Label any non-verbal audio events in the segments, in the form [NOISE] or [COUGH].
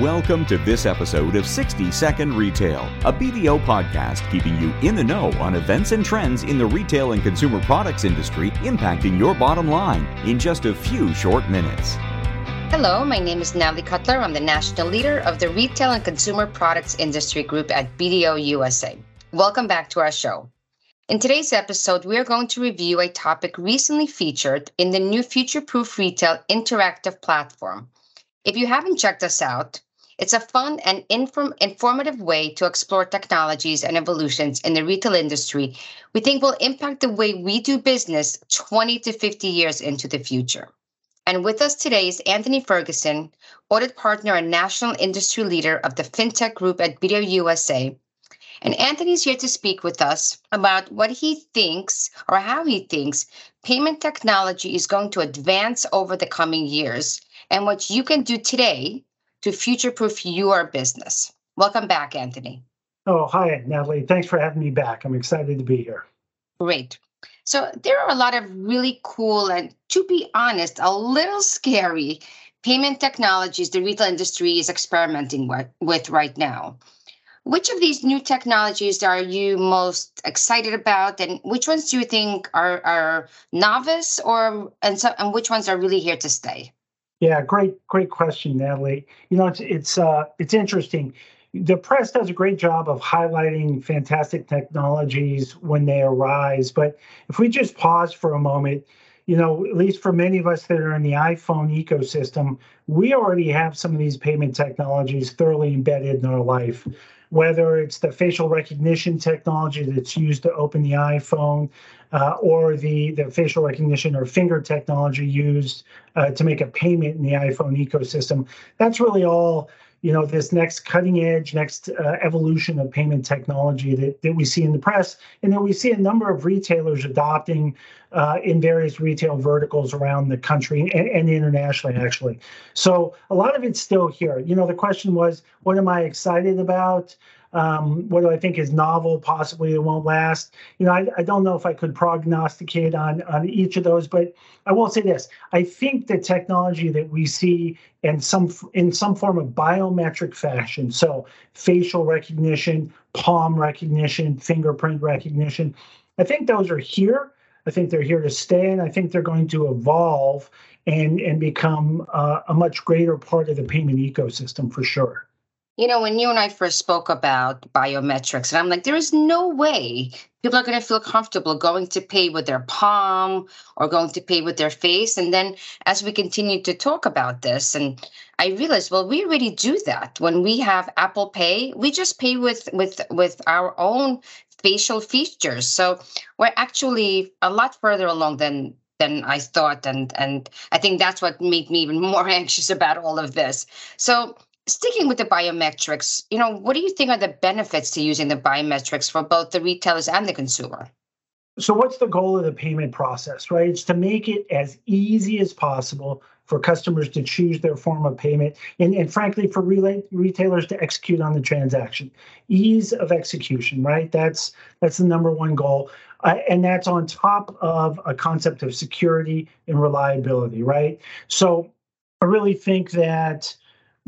Welcome to this episode of 60 Second Retail, a BDO podcast keeping you in the know on events and trends in the retail and consumer products industry impacting your bottom line in just a few short minutes. Hello, my name is Natalie Cutler. I'm the national leader of the Retail and Consumer Products Industry Group at BDO USA. Welcome back to our show. In today's episode, we are going to review a topic recently featured in the new Future Proof Retail interactive platform. If you haven't checked us out, it's a fun and inform- informative way to explore technologies and evolutions in the retail industry we think will impact the way we do business 20 to 50 years into the future. And with us today is Anthony Ferguson, audit partner and national industry leader of the FinTech Group at BDO USA. And Anthony's here to speak with us about what he thinks or how he thinks payment technology is going to advance over the coming years and what you can do today to future proof your business. Welcome back, Anthony. Oh, hi, Natalie. Thanks for having me back. I'm excited to be here. Great. So, there are a lot of really cool and, to be honest, a little scary payment technologies the retail industry is experimenting with, with right now. Which of these new technologies are you most excited about, and which ones do you think are, are novice, or and so and which ones are really here to stay? Yeah, great, great question, Natalie. You know, it's it's uh, it's interesting. The press does a great job of highlighting fantastic technologies when they arise, but if we just pause for a moment, you know, at least for many of us that are in the iPhone ecosystem, we already have some of these payment technologies thoroughly embedded in our life whether it's the facial recognition technology that's used to open the iPhone, uh, or the, the facial recognition or finger technology used uh, to make a payment in the iPhone ecosystem. That's really all you know this next cutting edge next uh, evolution of payment technology that, that we see in the press. And then we see a number of retailers adopting uh, in various retail verticals around the country and, and, internationally actually. So a lot of it's still here. You know the question was what am i excited about um, what do I think is novel? Possibly it won't last. You know, I, I don't know if I could prognosticate on on each of those, but I will say this: I think the technology that we see in some in some form of biometric fashion, so facial recognition, palm recognition, fingerprint recognition, I think those are here. I think they're here to stay, and I think they're going to evolve and and become uh, a much greater part of the payment ecosystem for sure. You know, when you and I first spoke about biometrics, and I'm like, there is no way people are going to feel comfortable going to pay with their palm or going to pay with their face. And then as we continue to talk about this, and I realized, well, we already do that. When we have Apple Pay, we just pay with with with our own facial features. So we're actually a lot further along than than I thought, and and I think that's what made me even [LAUGHS] more anxious about all of this. So sticking with the biometrics, you know, what do you think are the benefits to using the biometrics for both the retailers and the consumer? So, what's the goal of the payment process, right? It's to make it as easy as possible for customers to choose their form of payment and, and frankly, for relay, retailers to execute on the transaction. Ease of execution, right? That's that's the number one goal. Uh, and that's on top of a concept of security and reliability, right? So, I really think that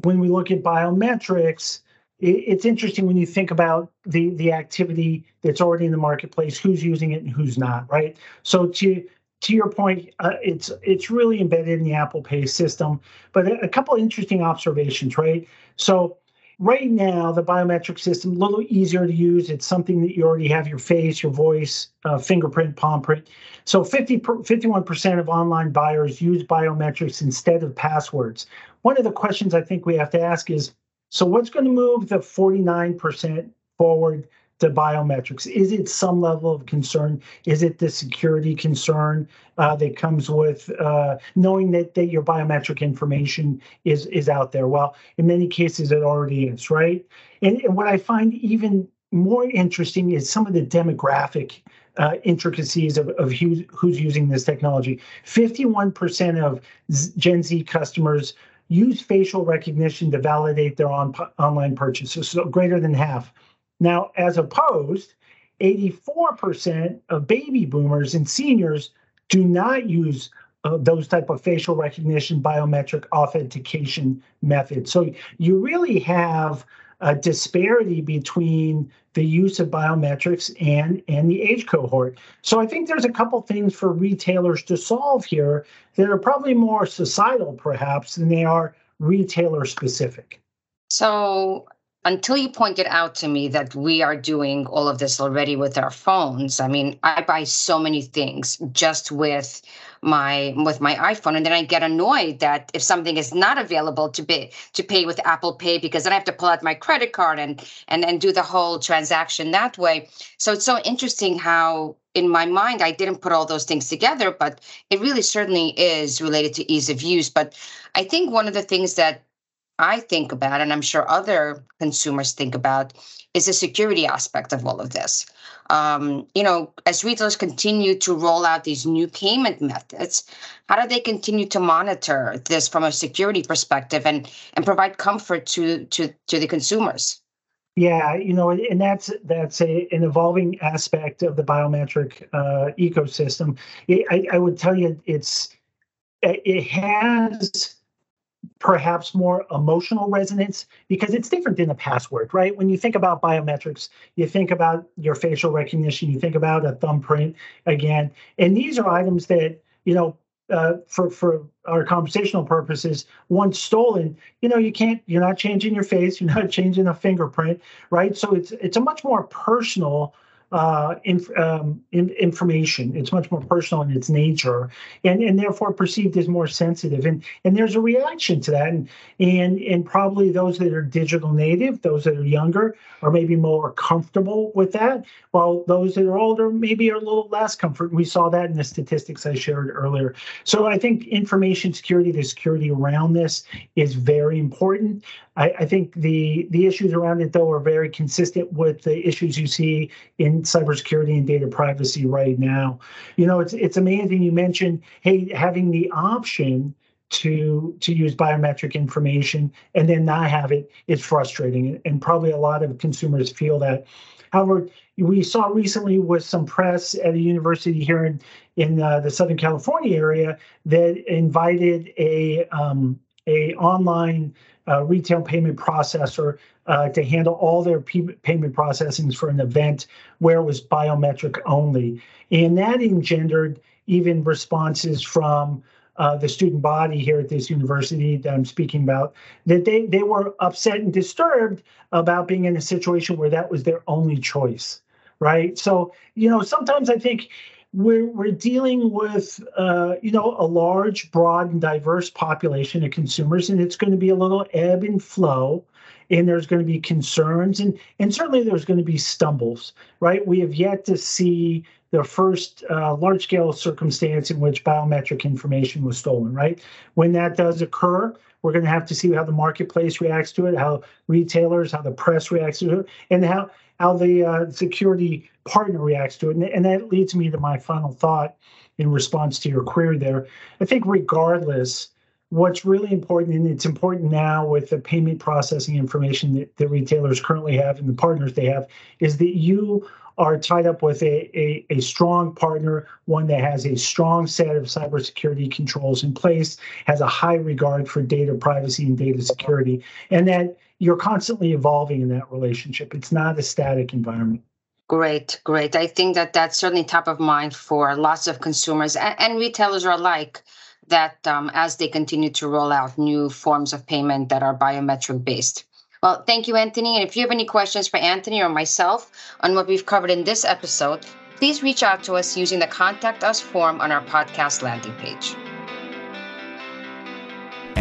when we look at biometrics, it's interesting when you think about the the activity that's already in the marketplace, who's using it and who's not, right? So to to your point, uh, it's it's really embedded in the Apple Pay system. But a, couple interesting observations, right? So right now, the biometric system a little easier to use. It's something that you already have your face, your voice, uh, fingerprint, palm print. So 50 51% of online buyers use biometrics instead of passwords one of the questions I think we have to ask is so what's going to move the 49% forward to biometrics? Is it some level of concern? Is it the security concern uh, that comes with uh, knowing that, that your biometric information is, is out there? Well, in many cases, it already is, right? And, and what I find even more interesting is some of the demographic uh, intricacies of, of who's, who's using this technology. 51% of Gen Z customers use facial recognition to validate their on, online purchases, so greater than half. Now, as opposed, 84% of baby boomers and seniors do not use uh, those type of facial recognition biometric authentication methods. So you really have a disparity between the use of biometrics and and the age cohort. So I think there's a couple things for retailers to solve here that are probably more societal perhaps than they are retailer specific. So until you pointed out to me that we are doing all of this already with our phones i mean i buy so many things just with my with my iphone and then i get annoyed that if something is not available to pay to pay with apple pay because then i have to pull out my credit card and and and do the whole transaction that way. So it's so interesting how in my mind i didn't put all those things together but it really certainly is related to ease of use. But i think one of the things that I think about, and I'm sure other consumers think about, is the security aspect of all of this. Um, you know, as retailers continue to roll out these new payment methods, how do they continue to monitor this from a security perspective and and provide comfort to to to the consumers? Yeah, you know, and that's that's a, an evolving aspect of the biometric uh, ecosystem. I, I would tell you, it's it has perhaps more emotional resonance because it's different than a password, right? When you think about biometrics, you think about your facial recognition, you think about a thumbprint again, and these are items that you know. Uh, for for our conversational purposes, once stolen, you know you can't. You're not changing your face. [LAUGHS] You're not changing a fingerprint, right? So it's it's a much more personal uh, inf- um, in, information. It's much more personal in its nature, and and therefore perceived as more sensitive. And and there's a reaction to that. And and and probably those that are digital native, those that are younger, are maybe more comfortable with that, while those that are older maybe are a little less comfort. We saw that in the statistics I shared earlier. So I think information security, the security around this, is very important. I, I think the the issues around it though are very consistent with the issues you see in cybersecurity and data privacy right now. You know, it's it's amazing. You mentioned hey having the option to to use biometric information and then not have it is frustrating, and probably a lot of consumers feel that. However, we saw recently with some press at a university here in in uh, the Southern California area that invited a um, a online uh, retail payment processor uh, to handle all their p- payment processings for an event where it was biometric only. And that engendered even responses from uh, the student body here at this university that I'm speaking about, that they, they were upset and disturbed about being in a situation where that was their only choice, right? So, you know, sometimes I think we're we're dealing with uh, you know a large, broad, and diverse population of consumers, and it's going to be a little ebb and flow, and there's going to be concerns, and and certainly there's going to be stumbles. Right? We have yet to see the first uh, large scale circumstance in which biometric information was stolen. Right? When that does occur, we're going to have to see how the marketplace reacts to it, how retailers, how the press reacts to it, and how how the uh, security partner reacts to it. And, and that leads me to my final thought in response to your query there. I think, regardless, what's really important, and it's important now with the payment processing information that, the retailers currently have and the partners they have, is that you are tied up with a, a, a, strong partner, one that has a strong set of cybersecurity controls in place, has a high regard for data privacy and data security, and that you're constantly evolving in that relationship. It's not a static environment. Great, great. I think that that's certainly top of mind for lots of consumers and, and retailers alike. That um, as they continue to roll out new forms of payment that are biometric based. Well, thank you, Anthony. And if you have any questions for Anthony or myself on what we've covered in this episode, please reach out to us using the Contact Us form on our podcast landing page.